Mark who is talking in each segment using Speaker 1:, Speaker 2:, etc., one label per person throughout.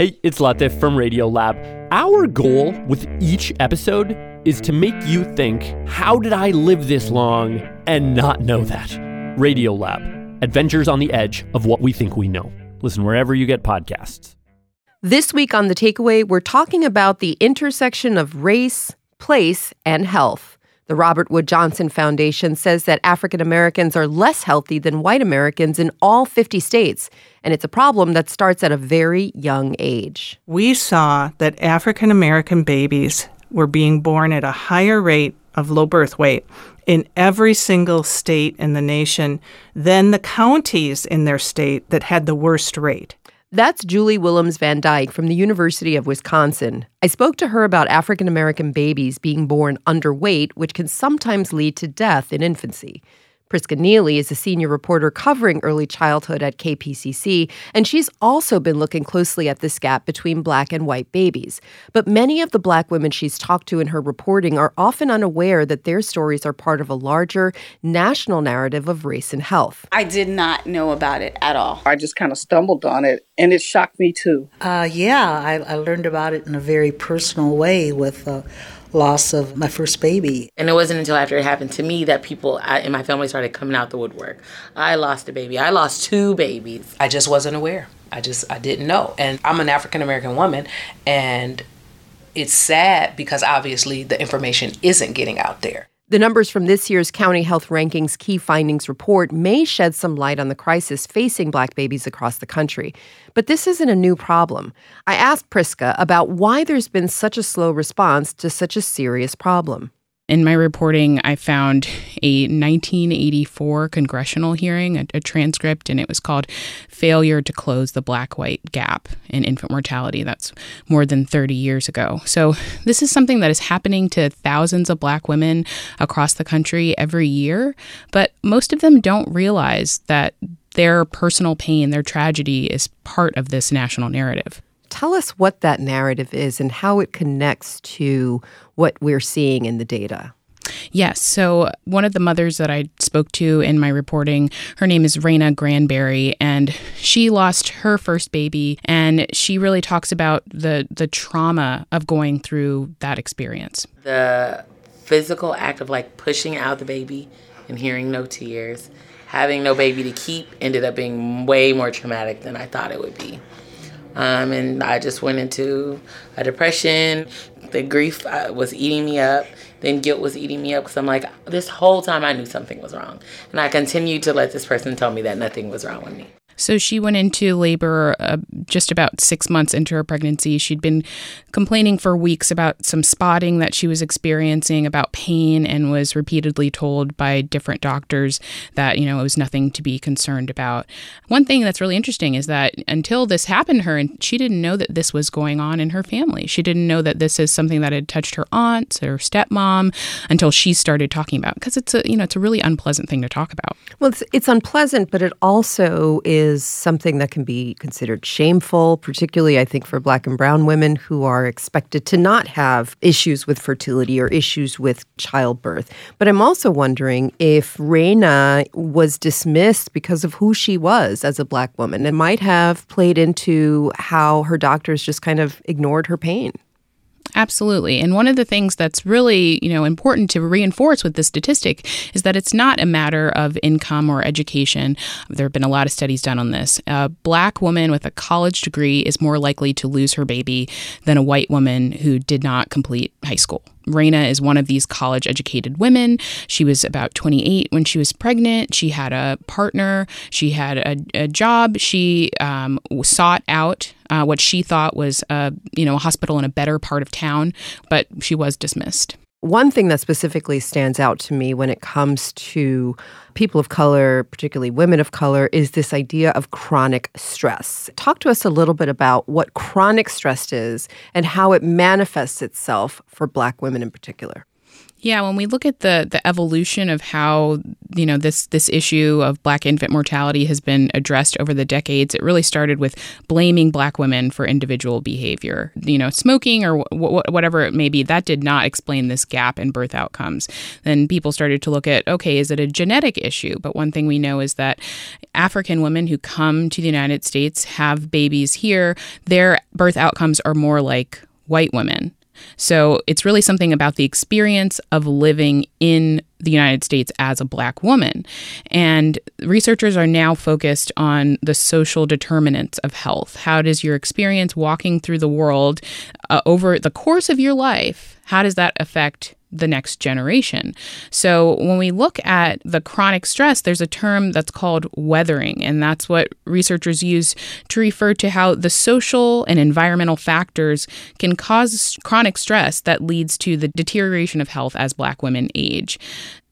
Speaker 1: Hey, it's Latif from Radiolab. Our goal with each episode is to make you think, how did I live this long and not know that? Radiolab, adventures on the edge of what we think we know. Listen wherever you get podcasts.
Speaker 2: This week on The Takeaway, we're talking about the intersection of race, place, and health. The Robert Wood Johnson Foundation says that African Americans are less healthy than white Americans in all 50 states, and it's a problem that starts at a very young age.
Speaker 3: We saw that African American babies were being born at a higher rate of low birth weight in every single state in the nation than the counties in their state that had the worst rate.
Speaker 2: That's Julie Willems Van Dijk from the University of Wisconsin. I spoke to her about African American babies being born underweight, which can sometimes lead to death in infancy. Priska Neely is a senior reporter covering early childhood at KPCC, and she's also been looking closely at this gap between black and white babies. But many of the black women she's talked to in her reporting are often unaware that their stories are part of a larger national narrative of race and health.
Speaker 4: I did not know about it at all.
Speaker 5: I just kind of stumbled on it, and it shocked me too.
Speaker 6: Uh, yeah, I, I, learned about it in a very personal way with. Uh, loss of my first baby.
Speaker 7: And it wasn't until after it happened to me that people in my family started coming out the woodwork. I lost a baby. I lost two babies.
Speaker 8: I just wasn't aware. I just I didn't know. And I'm an African American woman and it's sad because obviously the information isn't getting out there.
Speaker 2: The numbers from this year's County Health Rankings Key Findings report may shed some light on the crisis facing black babies across the country. But this isn't a new problem. I asked Priska about why there's been such a slow response to such a serious problem.
Speaker 9: In my reporting, I found a 1984 congressional hearing, a, a, transcript, and it was called Failure to Close the Black White Gap in Infant Mortality. That's more than 30 years ago. So, this is something that is happening to thousands of black women across the country every year, but most of them don't realize that their personal pain, their tragedy, is part of this national narrative.
Speaker 2: Tell us what that narrative is and how it connects to what we're seeing in the data.
Speaker 9: Yes. So, one of the mothers that I spoke to in my reporting, her name is Raina Granberry, and she lost her first baby. And she really talks about the, the trauma of going through that experience.
Speaker 7: The physical act of like pushing out the baby and hearing no tears, having no baby to keep, ended up being way more traumatic than I thought it would be. Um, and I just went into a depression. The grief uh, was eating me up. Then guilt was eating me up because I'm like, this whole time I knew something was wrong. And I continued to let this person tell me that nothing was wrong with me.
Speaker 9: So she went into labor uh, just about six months into her pregnancy. She'd been complaining for weeks about some spotting that she was experiencing, about pain, and was repeatedly told by different doctors that, you know, it was nothing to be concerned about. One thing that's really interesting is that until this happened to her, and she didn't know that this was going on in her family. She didn't know that this is something that had touched her aunts or stepmom until she started talking about because it's a, you know, it's a really unpleasant thing to talk about.
Speaker 2: Well, it's, it's unpleasant, but it also is is something that can be considered shameful, particularly, I think, for black and brown women who are expected to not have issues with fertility or issues with childbirth. But I'm also wondering if Raina was dismissed because of who she was as a black woman. It might have played into how her doctors just kind of ignored her pain.
Speaker 9: Absolutely. And one of the things that's really, you know, important to reinforce with this statistic is that it's not a matter of income or education. There have been a lot of studies done on this. A black woman with a college degree is more likely to lose her baby than a white woman who did not complete high school. Raina is one of these college educated women. She was about 28 when she was pregnant. She had a partner. She had a, a job. She um, sought out uh, what she thought was a you know a hospital in a better part of town, but she was dismissed.
Speaker 2: One thing that specifically stands out to me when it comes to people of color, particularly women of color, is this idea of chronic stress. Talk to us a little bit about what chronic stress is and how it manifests itself for Black women in particular.
Speaker 9: Yeah, when we look at the the evolution of how you know this this issue of black infant mortality has been addressed over the decades, it really started with blaming black women for individual behavior. You know, smoking or w- whatever it may be. That did not explain this gap in birth outcomes. Then people started to look at okay, is it a genetic issue? But one thing we know is that African women who come to the United States have babies here, their birth outcomes are more like white women so it's really something about the experience of living in the United States as a black woman. And researchers are now focused on the social determinants of health. How does your experience walking through the world uh, over the course of your life, how does that affect the next generation. So when we look at the chronic stress, there's a term that's called weathering, and that's what researchers use to refer to how the social and environmental factors can cause chronic stress that leads to the deterioration of health as black women age.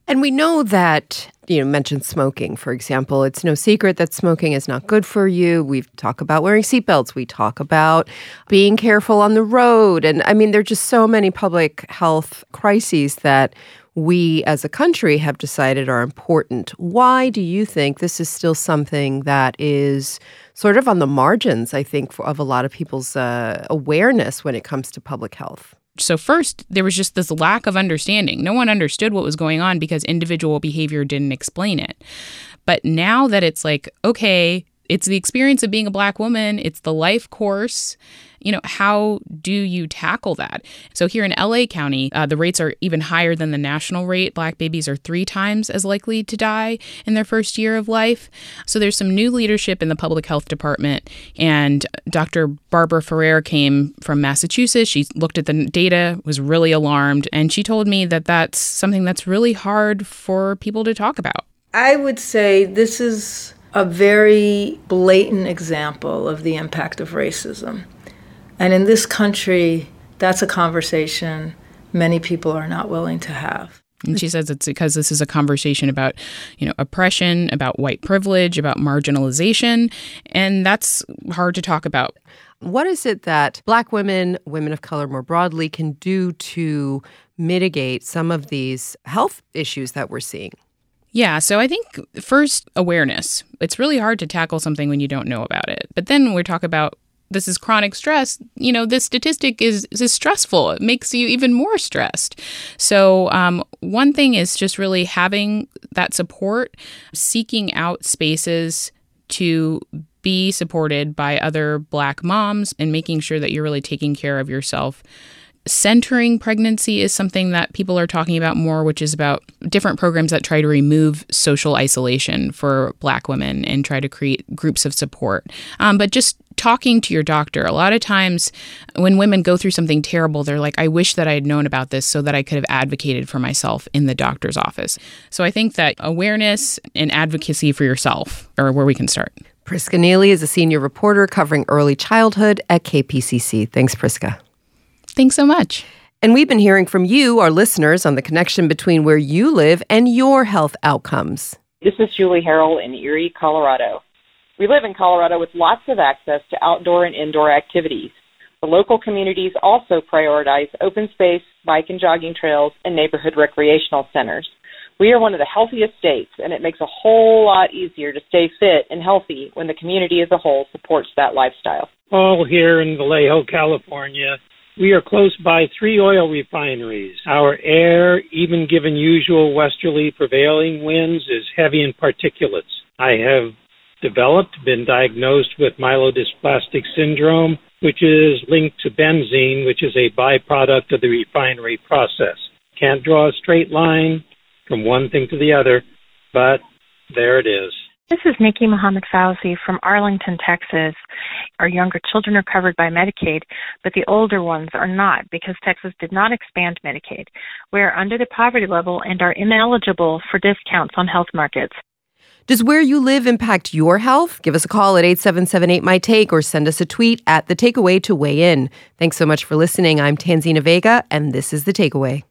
Speaker 2: And we know that, you know, mentioned smoking, for example. It's no secret that smoking is not good for you. We talk about wearing seatbelts. We talk about being careful on the road. And I mean, there are just so many public health crises that we as a country have decided are important. Why do you think this is still something that is sort of on the margins, I think, of a lot of people's uh, awareness when it comes to public health?
Speaker 9: So, first, there was just this lack of understanding. No one understood what was going on because individual behavior didn't explain it. But now that it's like, okay, it's the experience of being a black woman, it's the life course you know, how do you tackle that? So here in LA County, uh, the rates are even higher than the national rate. Black babies are three times as likely to die in their first year of life. So there's some new leadership in the public health department. And Dr. Barbara Ferrer came from Massachusetts. She looked at the data, was really alarmed, and she told me that that's something that's really hard for people to talk about.
Speaker 10: I would say this is a very blatant example of the impact of racism. And in this country, that's a conversation many people are not willing to have.
Speaker 9: And she says it's because this is a conversation about, you know, oppression, about white privilege, about marginalization, and that's hard to talk about.
Speaker 2: What is it that black women, women of color more broadly, can do to mitigate some of these health issues that we're seeing?
Speaker 9: Yeah, so I think first awareness. It's really hard to tackle something when you don't know about it. But then we talk about this is chronic stress, you know, this statistic is, is stressful. It makes you even more stressed. So, um, one thing is just really having that support, seeking out spaces to be supported by other Black moms, and making sure that you're really taking care of yourself centering pregnancy is something that people are talking about more, which is about different programs that try to remove social isolation for Black women and try to create groups of support. Um, but just talking to your doctor. A lot of times when women go through something terrible, they're like, I wish that I had known about this so that I could have advocated for myself in the doctor's office. So I think that awareness and advocacy for yourself are where we can start.
Speaker 2: Priska Neely is a senior reporter covering early childhood at KPCC. Thanks, Priska.
Speaker 9: Thanks so much.
Speaker 2: And we've been hearing from you, our listeners, on the connection between where you live and your health outcomes.
Speaker 11: This is Julie Harrell in Erie, Colorado. We live in Colorado with lots of access to outdoor and indoor activities. The local communities also prioritize open space, bike and jogging trails, and neighborhood recreational centers. We are one of the healthiest states, and it makes a whole lot easier to stay fit and healthy when the community as a whole supports that lifestyle.
Speaker 12: All here in Vallejo, California, we are close by three oil refineries. Our air, even given usual westerly prevailing winds, is heavy in particulates. I have developed, been diagnosed with myelodysplastic syndrome, which is linked to benzene, which is a byproduct of the refinery process. Can't draw a straight line from one thing to the other, but there it is.
Speaker 13: This is Nikki Muhammad Fauzi from Arlington, Texas. Our younger children are covered by Medicaid, but the older ones are not because Texas did not expand Medicaid. We are under the poverty level and are ineligible for discounts on health markets.
Speaker 2: Does where you live impact your health? Give us a call at 8778 My Take or send us a tweet at The Takeaway to weigh in. Thanks so much for listening. I'm Tanzina Vega, and this is The Takeaway.